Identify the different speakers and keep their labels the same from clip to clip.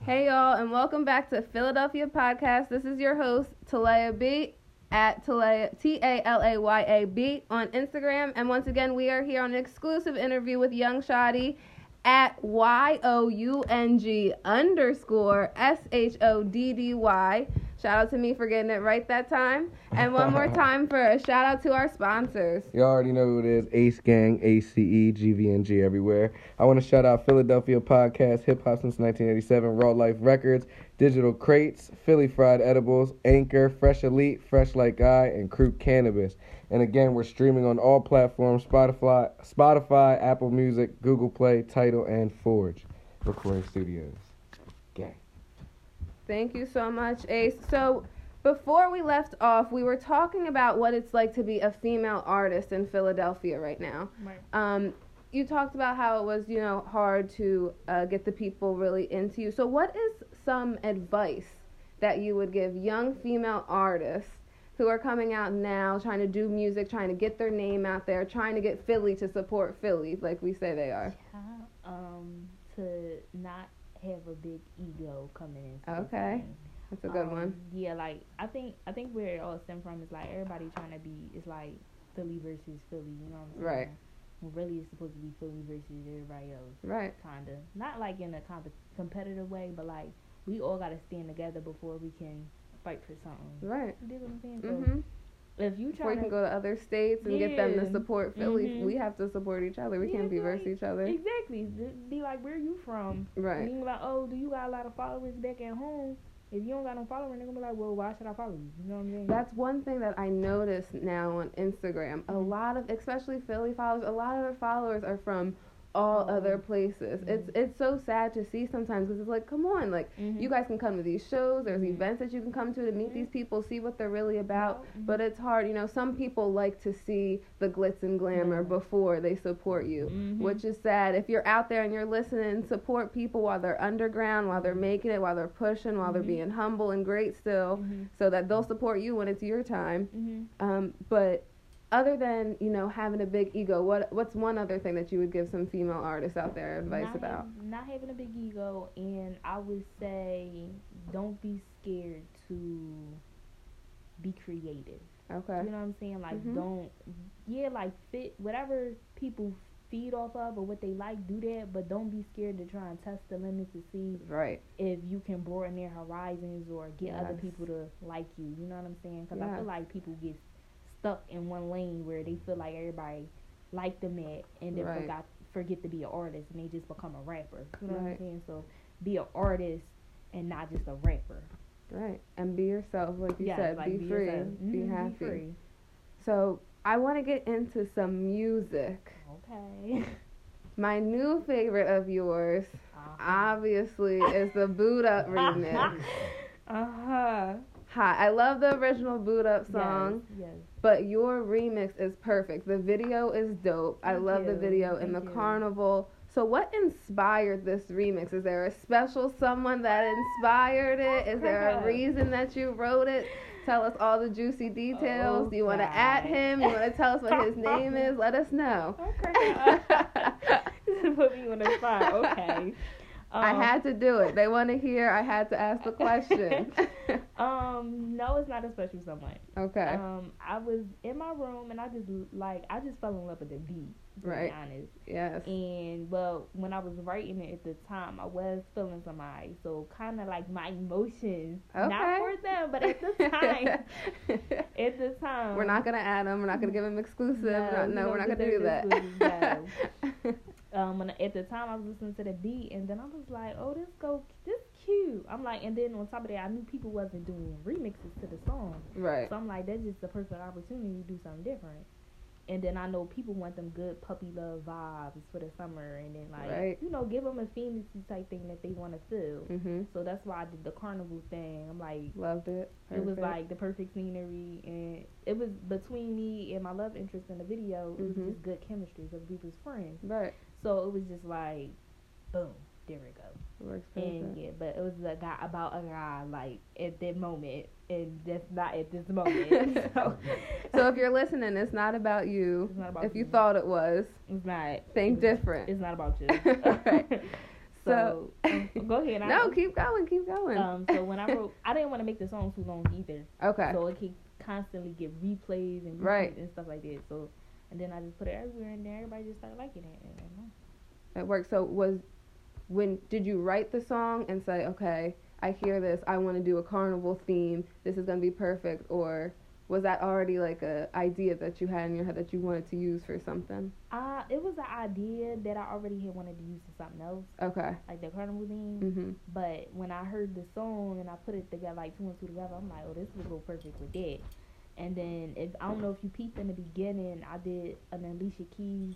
Speaker 1: Hey y'all, and welcome back to Philadelphia Podcast. This is your host Talaya B at Talaya T A L A Y A B on Instagram, and once again we are here on an exclusive interview with Young Shoddy at Y O U N G underscore S H O D D Y. Shout out to me for getting it right that time. And one more time for a shout out to our sponsors.
Speaker 2: You already know who it is Ace Gang, ACE, GVNG everywhere. I want to shout out Philadelphia Podcast, Hip Hop Since 1987, Raw Life Records, Digital Crates, Philly Fried Edibles, Anchor, Fresh Elite, Fresh Like I, and Crew Cannabis. And again, we're streaming on all platforms Spotify, Spotify, Apple Music, Google Play, Tidal, and Forge Recording Studios.
Speaker 1: Thank you so much, Ace. So, before we left off, we were talking about what it's like to be a female artist in Philadelphia right now.
Speaker 3: Right.
Speaker 1: Um, you talked about how it was, you know, hard to uh, get the people really into you. So, what is some advice that you would give young female artists who are coming out now, trying to do music, trying to get their name out there, trying to get Philly to support Philly, like we say they are?
Speaker 3: Yeah, Um, to not have a big ego coming in.
Speaker 1: Okay. That's a good
Speaker 3: um,
Speaker 1: one.
Speaker 3: Yeah, like I think I think where it all stem from is like everybody trying to be it's like Philly versus Philly, you know what I'm saying?
Speaker 1: Right.
Speaker 3: Well, really, it's supposed to be Philly versus everybody else,
Speaker 1: Right.
Speaker 3: kinda. Not like in a comp- competitive way, but like we all gotta stand together before we can fight for something.
Speaker 1: Right.
Speaker 3: You dig what I'm saying? So
Speaker 1: Mhm.
Speaker 3: If you try
Speaker 1: we can go to other states and get them to support Philly,
Speaker 3: Mhm.
Speaker 1: we have to support each other. We
Speaker 3: Yeah,
Speaker 1: can't be
Speaker 3: like-
Speaker 1: versus each other.
Speaker 3: Exactly. Be like, where are you from?
Speaker 1: Right.
Speaker 3: you be like, oh, do you got a lot of followers back at home? If you don't got no followers, they're gonna be like, well, why should I follow you? You know what I'm saying?
Speaker 1: That's one thing that I notice now on Instagram. A
Speaker 3: Mhm.
Speaker 1: lot of, especially Philly followers, a lot of their followers are from all
Speaker 3: Oh.
Speaker 1: other places. It's
Speaker 3: Mhm.
Speaker 1: it's so sad to see sometimes because it's like, come on, like
Speaker 3: Mhm.
Speaker 1: you guys can come to these shows. There's
Speaker 3: Mhm.
Speaker 1: events that you can come to to meet these mm-hmm. people, see what they're really about.
Speaker 3: Mm-hmm.
Speaker 1: But it's hard, you know. Some people like to see the glitz and glamour before they support you. Which is sad. If you're out there and you're listening, support people while they're underground, while they're making it, while they're pushing, while they're being humble and great still, so that they'll support you when it's your time. Um, but other than you know having a big ego, what what's one other thing that you would give some female artists out there advice
Speaker 3: not
Speaker 1: about?
Speaker 3: not having a big ego, and I would say don't be scared to be creative.
Speaker 1: Okay.
Speaker 3: You know what I'm saying? Like,
Speaker 1: Mhm.
Speaker 3: don't, yeah, like fit whatever people feed off of or what they like, do that, but don't be scared to try and test the limits to see
Speaker 1: Right.
Speaker 3: if you can broaden their horizons or get other people to like you. You know what I'm saying? Because I feel like people get stuck in one lane where they feel like everybody like them at, and then
Speaker 1: Right.
Speaker 3: forgot forget to be an artist, and they just become a rapper. You know what I'm saying? So be an artist and not just a rapper.
Speaker 1: Right. And be yourself, like you said.
Speaker 3: like,
Speaker 1: be, free.
Speaker 3: yourself.
Speaker 1: Be happy.
Speaker 3: free.
Speaker 1: So I want to get into some music.
Speaker 3: Okay.
Speaker 1: My new favorite of yours
Speaker 3: Uh-huh.
Speaker 1: obviously is the boot up remix.
Speaker 3: Uh huh.
Speaker 1: Hi, I love the original boot up song,
Speaker 3: Yes.
Speaker 1: but your remix is perfect. The video is dope. I
Speaker 3: Thank
Speaker 1: love the
Speaker 3: you.
Speaker 1: video and the
Speaker 3: you.
Speaker 1: carnival. So what inspired this remix? Is there a special someone that inspired it? Is there a reason that you wrote it? Tell us all the juicy details. Do you want to
Speaker 3: Okay.
Speaker 1: him? You want to tell us what his name is? Let us know.
Speaker 3: Okay. Put me on the spot. Okay.
Speaker 1: I
Speaker 3: Um,
Speaker 1: had to do it. They want to hear. I had to ask the question.
Speaker 3: Um, no, it's not a special someone.
Speaker 1: okay.
Speaker 3: Um, I was in my room and I just like I just fell in love with the beat. To
Speaker 1: Right.
Speaker 3: be honest.
Speaker 1: yes.
Speaker 3: And well, when I was writing it at the time, I was feeling somebody, so kind of like my emotions,
Speaker 1: Okay.
Speaker 3: not for them, but at the time, at the time,
Speaker 1: We're not gonna add them. We're not gonna give them exclusive.
Speaker 3: No,
Speaker 1: We're not- no, we're not gonna do that.
Speaker 3: Um when, at the time I was listening to the beat and then I was like, oh this go this cute. I'm like, and then on top of that, I knew people wasn't doing remixes to the song,
Speaker 1: right.
Speaker 3: so I'm like, that's just the perfect opportunity to do something different. And then I know people want them good puppy love vibes for the summer, and then like
Speaker 1: Right.
Speaker 3: you know give them a fantasy type thing that they want to feel.
Speaker 1: Mhm.
Speaker 3: So that's why I did the carnival thing. I'm like,
Speaker 1: Loved it.
Speaker 3: it was like the perfect scenery, and it was between me and my love interest in the video. It was
Speaker 1: Mhm.
Speaker 3: just good chemistry because we was friends.
Speaker 1: right.
Speaker 3: So it was just like, boom, there we go.
Speaker 1: Works
Speaker 3: And yeah, but it was a guy about a guy like at that moment, and that's not at this moment. so
Speaker 1: So if you're listening, it's not about you.
Speaker 3: It's not about
Speaker 1: If you
Speaker 3: you.
Speaker 1: thought it was,
Speaker 3: it's not.
Speaker 1: think
Speaker 3: it's,
Speaker 1: different.
Speaker 3: It's not about you.
Speaker 1: Right.
Speaker 3: So, um, go ahead. I-
Speaker 1: no, keep going, keep going.
Speaker 3: Um, so when I wrote, I didn't want to make the song too long either,
Speaker 1: okay.
Speaker 3: so it could constantly get replays and repeats
Speaker 1: Right.
Speaker 3: and stuff like that. So, and then I just put it everywhere, and then everybody just started liking it. And, and,
Speaker 1: It worked. So was when did you write the song and say, okay, I hear this, I want to do a carnival theme. This is gonna be perfect, or was that already like a idea that you had in your head that you wanted to use for something?
Speaker 3: uh, it was an idea that I already had wanted to use for something else,
Speaker 1: Okay.
Speaker 3: like the carnival theme.
Speaker 1: Mm-hmm.
Speaker 3: But when I heard the song and I put it together, like two and two together, I'm like, oh, this would go perfect with that. And then if I don't know if you peeped in the beginning, I did an Alicia Keys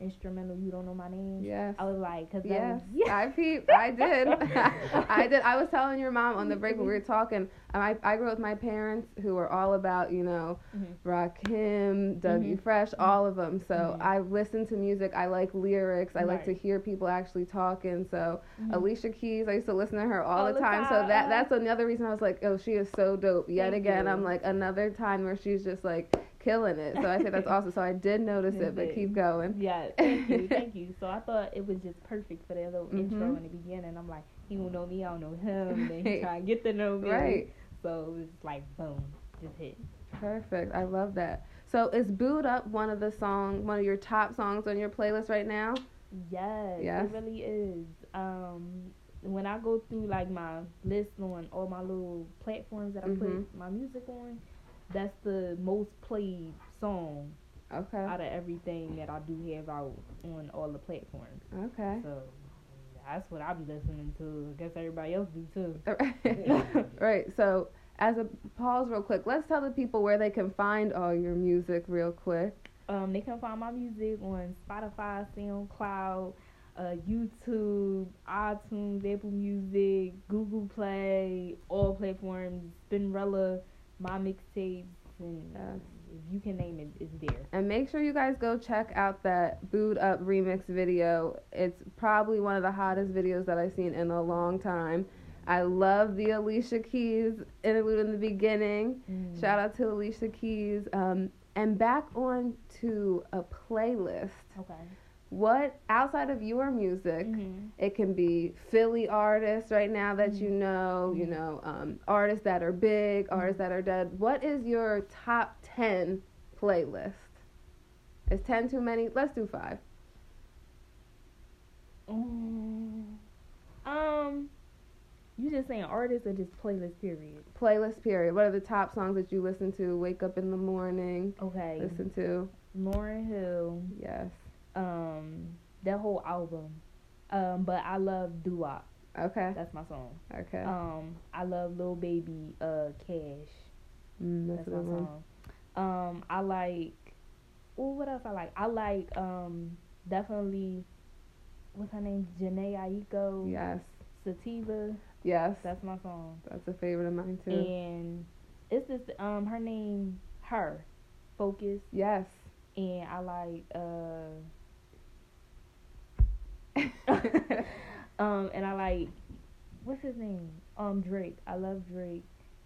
Speaker 3: instrumental. You don't know my name.
Speaker 1: Yes.
Speaker 3: I was like, cause that
Speaker 1: Yes. I peeped. I did. I did. I was telling your mom on the break when we were talking. I I grew up with my parents who were all about you know
Speaker 3: Mhm.
Speaker 1: Rakim, Dougie
Speaker 3: Mhm.
Speaker 1: Fresh, all of them. So
Speaker 3: Mhm.
Speaker 1: I listen to music. I like lyrics. I like to hear people actually talking. So
Speaker 3: Mhm.
Speaker 1: Alicia Keys, I used to listen to her all,
Speaker 3: All
Speaker 1: the
Speaker 3: the
Speaker 1: time. So that that's another reason I was like, oh, she is so dope. Yet
Speaker 3: Thank
Speaker 1: again,
Speaker 3: you.
Speaker 1: I'm like another time where she's just like killing it. So I think that's awesome. So I did notice it, but keep going.
Speaker 3: Yeah, thank you, thank you. So I thought it was just perfect for that little intro
Speaker 1: Mhm.
Speaker 3: in the beginning. I'm like, he don't know me, I don't know him. Then he try to get to know me.
Speaker 1: Right.
Speaker 3: So it was like boom, just hit.
Speaker 1: Perfect. I love that. So is Boot Up one of the song, one of your top songs on your playlist right now?
Speaker 3: Yes,
Speaker 1: Yes.
Speaker 3: it really is. Um, when I go through like my list on all my little platforms that I
Speaker 1: Mhm.
Speaker 3: put my music on, that's the most played song
Speaker 1: Okay.
Speaker 3: out of everything that I do have out on all the platforms.
Speaker 1: Okay.
Speaker 3: So that's what I be listening to. I guess everybody else do too.
Speaker 1: right. So, as a pause, real quick, let's tell the people where they can find all your music, real quick.
Speaker 3: Um, they can find my music on Spotify, SoundCloud, uh, YouTube, iTunes, Apple Music, Google Play, all platforms, Spinrilla, my mixtapes, and
Speaker 1: Yes.
Speaker 3: if you can name it, it's there.
Speaker 1: And make sure you guys go check out that Boot Up remix video. It's probably one of the hottest videos that I've seen in a long time. I love the Alicia Keys interlude in the beginning. Shout out to Alicia Keys. Um, and back on to a playlist.
Speaker 3: Okay.
Speaker 1: What outside of your music?
Speaker 3: Mm-hmm.
Speaker 1: It can be Philly artists right now that you
Speaker 3: Mhm.
Speaker 1: know, you know, um, artists that are big,
Speaker 3: Mm-hmm.
Speaker 1: artists that are dead. What is your top 10 playlist? Is 10 too many? Let's do five.
Speaker 3: Mm. Um, you just saying artists or just playlist period?
Speaker 1: Playlist, period. What are the top songs that you listen to? Wake up in the morning,
Speaker 3: Okay.
Speaker 1: listen to?
Speaker 3: Lauryn Hill,
Speaker 1: Yes.
Speaker 3: Um, that whole album. Um, but I love Doo.
Speaker 1: Okay.
Speaker 3: That's my song.
Speaker 1: Okay.
Speaker 3: Um, I love Lil Baby, uh, Cash.
Speaker 1: Mm, that's
Speaker 3: That's my
Speaker 1: one.
Speaker 3: song. Um, I like. Oh, what else I like? I like um definitely. What's her name? Jhené Aiko.
Speaker 1: Yes.
Speaker 3: Sativa.
Speaker 1: Yes.
Speaker 3: That's my song.
Speaker 1: That's a favorite of mine too.
Speaker 3: And it's this um her name her, Focus.
Speaker 1: yes.
Speaker 3: And I like uh. um, and I like what's his name? Um, Drake. I love Drake.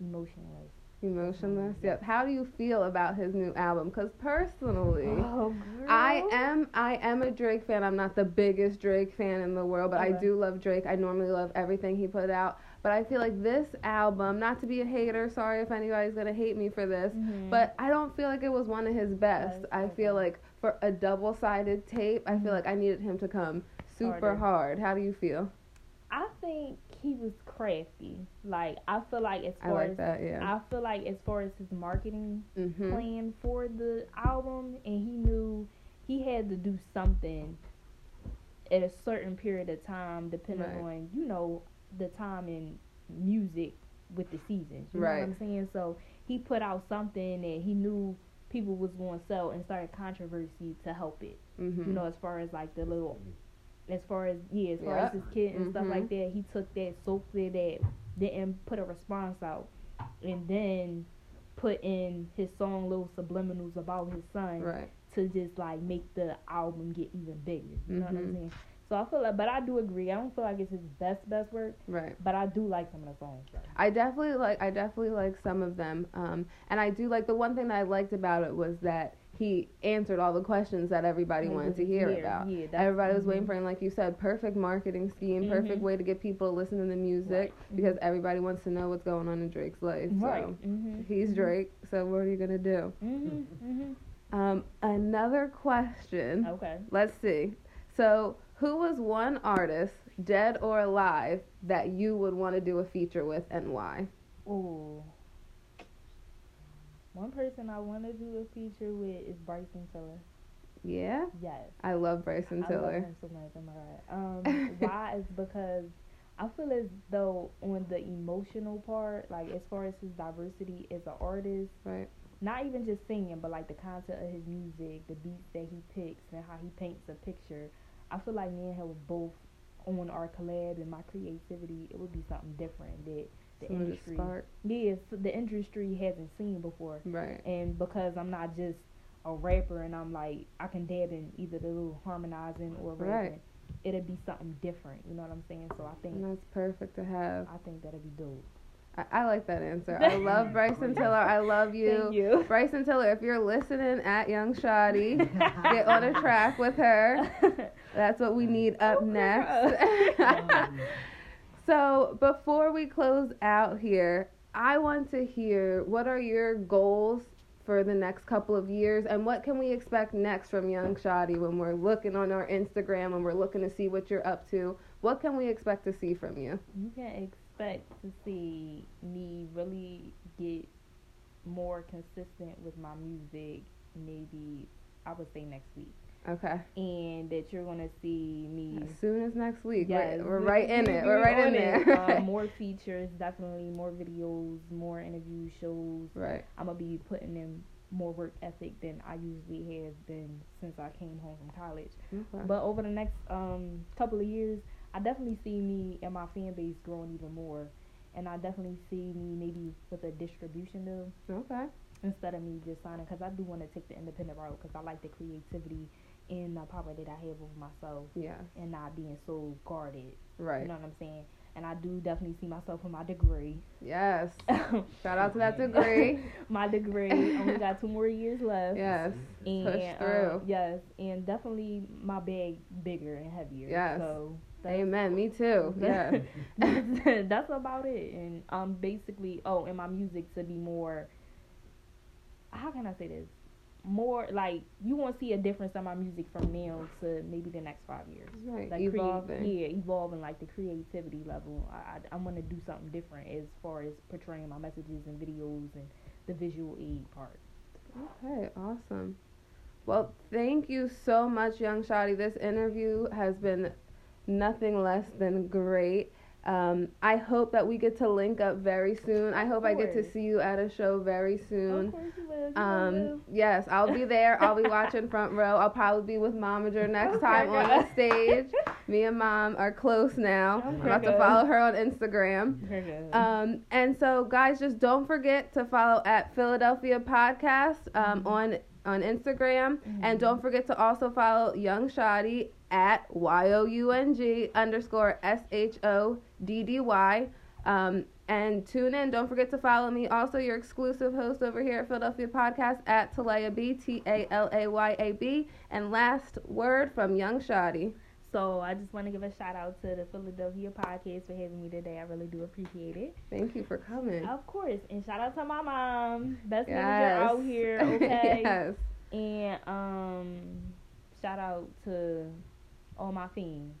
Speaker 3: Emotionless.
Speaker 1: Emotionless. Yep. How do you feel about his new album? Because personally,
Speaker 3: Oh.
Speaker 1: I am I am a Drake fan. I'm not the biggest Drake fan in the world, but I do love Drake. I normally love everything he put out. But I feel like this album, not to be a hater, sorry if anybody's gonna hate me for this,
Speaker 3: Mhm.
Speaker 1: but I don't feel like it was one of his best. I feel like for a double sided tape, I feel
Speaker 3: Mhm.
Speaker 1: like I needed him to come super
Speaker 3: Harder.
Speaker 1: hard. How do you feel?
Speaker 3: I think he was crafty. Like I feel like as
Speaker 1: I
Speaker 3: far
Speaker 1: like
Speaker 3: as
Speaker 1: that, yeah.
Speaker 3: I feel like as far as his marketing
Speaker 1: Mhm.
Speaker 3: plan for the album, and he knew he had to do something at a certain period of time, depending
Speaker 1: Right.
Speaker 3: on you know the time in music with the seasons. You know
Speaker 1: Right.
Speaker 3: what I'm saying? So he put out something and he knew people was going to sell and started controversy to help it.
Speaker 1: Mhm.
Speaker 3: You know, as far as like the little, as far as yeah, as far
Speaker 1: Yeah.
Speaker 3: as his kid and stuff
Speaker 1: Mhm.
Speaker 3: like that, he took that, soaked it, that, didn't put a response out, and then put in his song little subliminals about his son
Speaker 1: Right.
Speaker 3: to just like make the album get even bigger. You know what. I'm saying? So I feel like, but I do agree. I don't feel like it's his best best work,
Speaker 1: Right.
Speaker 3: but I do like some of the songs. Though.
Speaker 1: I definitely like I definitely like some of them. Um, and I do like the one thing that I liked about it was that he answered all the questions that everybody wanted to hear about.
Speaker 3: Yeah,
Speaker 1: Everybody was waiting
Speaker 3: mhm.
Speaker 1: for him, like you said, perfect marketing scheme, perfect
Speaker 3: Mhm.
Speaker 1: way to get people to listen to the music
Speaker 3: Right.
Speaker 1: because everybody wants to know what's going on in Drake's life. So
Speaker 3: Right. Mm-hmm.
Speaker 1: he's Drake, so what are you gonna do?
Speaker 3: Mm-hmm. Mm-hmm.
Speaker 1: Um, another question.
Speaker 3: Okay.
Speaker 1: Let's see. So, who was one artist, dead or alive, that you would want to do a feature with, and why?
Speaker 3: Ooh. One person I want to do a feature with is Bryson Tiller.
Speaker 1: Yeah,
Speaker 3: Yes.
Speaker 1: I love Bryson Tiller.
Speaker 3: I love him so much. Oh my god. Um, why is because I feel as though on the emotional part, like as far as his diversity as an artist,
Speaker 1: Right.
Speaker 3: not even just singing, but like the content of his music, the beats that he picks, and how he paints a picture. I feel like me and him both on our collab and my creativity. It would be something different that the
Speaker 1: Some
Speaker 3: industry, yeah, the industry hasn't seen before.
Speaker 1: Right.
Speaker 3: And because I'm not just a rapper and I'm like I can dab in either the little harmonizing or rapping,
Speaker 1: Right.
Speaker 3: It'll be something different. You know what I'm saying? So I think
Speaker 1: And that's perfect to have.
Speaker 3: I think that'd be dope.
Speaker 1: I, I like that answer. I love Bryson Tiller. I love you.
Speaker 3: Thank you.
Speaker 1: Bryson Tiller, if you're listening at Young Shoddy, get on a track with her. That's what we mm. need up
Speaker 3: Oh,
Speaker 1: next. so, before we close out here, I want to hear what are your goals for the next couple of years and what can we expect next from Young Shoddy when we're looking on our Instagram when we're looking to see what you're up to? What can we expect to see from you?
Speaker 3: you can expect to see me really get more consistent with my music. Maybe I would say next week,
Speaker 1: Okay.
Speaker 3: and that you're gonna see me.
Speaker 1: As soon as next week.
Speaker 3: Yes,
Speaker 1: we're, we're right in it. We're right in
Speaker 3: it. Uh, more features, definitely more videos, more interview shows.
Speaker 1: right.
Speaker 3: I'm gonna be putting in more work ethic than I usually have been since I came home from college.
Speaker 1: Okay.
Speaker 3: But over the next um couple of years, I definitely see me and my fan base growing even more, and I definitely see me maybe with a distribution deal
Speaker 1: okay.
Speaker 3: instead of me just signing because I do want to take the independent route because I like the creativity and the power that I have over myself
Speaker 1: Yeah.
Speaker 3: and not being so guarded.
Speaker 1: Right.
Speaker 3: You know what I'm saying? And I do definitely see myself with my degree.
Speaker 1: Yes. Shout out to that degree.
Speaker 3: my degree. Only got two more years left.
Speaker 1: Yes.
Speaker 3: And,
Speaker 1: Push
Speaker 3: um,
Speaker 1: through.
Speaker 3: yes, and definitely my bag bigger and heavier.
Speaker 1: Yes.
Speaker 3: So
Speaker 1: Amen. Me too. Yeah.
Speaker 3: that's, that's about it. And um, basically, oh, and my music to be more. How can I say this? More like you won't see a difference in my music from now to maybe the next five years.
Speaker 1: Right.
Speaker 3: Like crea-
Speaker 1: Evolving.
Speaker 3: yeah, evolving like the creativity level. I, I I'm gonna do something different as far as portraying my messages and videos and the visual aid part.
Speaker 1: Okay, awesome. Well, thank you so much, Young Shoddy. This interview has been nothing less than great. Um, I hope that we get to link up very soon. I hope I get to see you at a show very soon.
Speaker 3: Of course you will. You
Speaker 1: Um,
Speaker 3: will.
Speaker 1: yes, I'll be there. I'll be watching front row. I'll probably be with Momager next
Speaker 3: Okay,
Speaker 1: time on the stage. Me and Mom are close now. I'm
Speaker 3: Okay,
Speaker 1: about to follow her on Instagram. Um, and so, guys, just don't forget to follow at Philadelphia Podcast um,
Speaker 3: Mhm.
Speaker 1: on on Instagram, and
Speaker 3: Mhm.
Speaker 1: don't forget to also follow Young Shoddy at y o u n g underscore s h o d d y. Um, and tune in. Don't forget to follow me. Also, your exclusive host over here at Philadelphia Podcast at Talaya B T A L A Y A B. And last word from Young Shoddy.
Speaker 3: So I just want to give a shout out to the Philadelphia podcast for having me today. I really do appreciate it.
Speaker 1: Thank you for coming.
Speaker 3: Of course, and shout out to my mom, best
Speaker 1: Yes.
Speaker 3: manager out here. Okay,
Speaker 1: yes.
Speaker 3: and um, shout out to all my fans.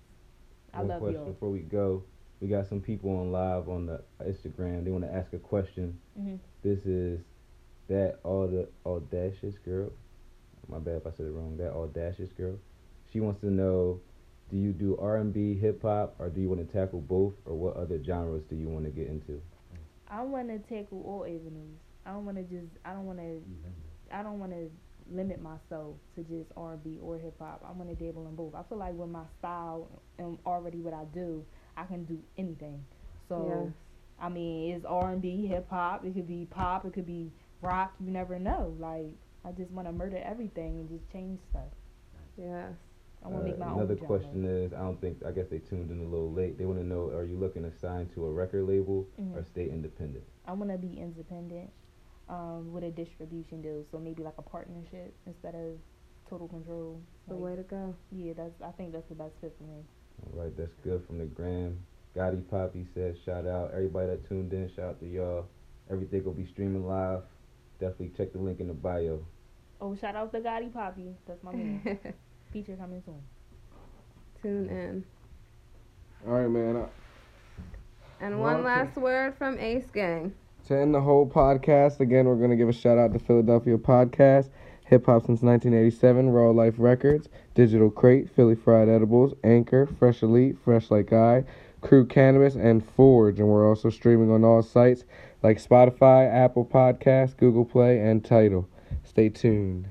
Speaker 3: I
Speaker 2: One
Speaker 3: love y'all.
Speaker 2: before we go. We got some people on live on the Instagram. They want to ask a question.
Speaker 3: Mhm.
Speaker 2: This is that all the audacious girl. My bad if I said it wrong. That audacious girl. She wants to know, do you do R and B, hip hop, or do you want to tackle both, or what other genres do you want to get into?
Speaker 3: I want to tackle all avenues. I don't want to just. I don't want to. I don't want to limit myself to just R and B or hip hop. I want to dabble in both. I feel like with my style and already what I do, I can do anything. So
Speaker 1: Yes.
Speaker 3: I mean, it's R and B, hip hop. It could be pop. It could be rock. You never know. Like I just want to murder everything and just change stuff.
Speaker 1: Yes.
Speaker 3: I want to make my
Speaker 2: Uh, another
Speaker 3: own genre.
Speaker 2: question is, I don't think, I guess they tuned in a little late. They want to know, are you looking to sign to a record label
Speaker 3: Mhm.
Speaker 2: or stay independent?
Speaker 3: I want to be independent. um, with a distribution deal. So maybe like a partnership instead of total control.
Speaker 1: The
Speaker 3: Like,
Speaker 1: way to go.
Speaker 3: yeah, that's I think that's the best fit for me.
Speaker 4: All right, that's good from the gram. Gotti Poppy said, shout out everybody that tuned in. Shout out to y'all. Everything will be streaming live. Definitely check the link in the bio.
Speaker 3: Oh, shout out to Gotti Poppy. That's my man. Feature coming soon.
Speaker 1: Tune in.
Speaker 2: All right, man. Uh,
Speaker 1: And
Speaker 2: Well,
Speaker 1: one last word from Ace Gang.
Speaker 2: To end the whole podcast, again, we're going to give a shout out to Philadelphia Podcast, Hip Hop Since 1987, Raw Life Records, Digital Crate, Philly Fried Edibles, Anchor, Fresh Elite, Fresh Like I, Crew Cannabis, and Forge. And we're also streaming on all sites like Spotify, Apple Podcasts, Google Play, and Tidal. Stay tuned.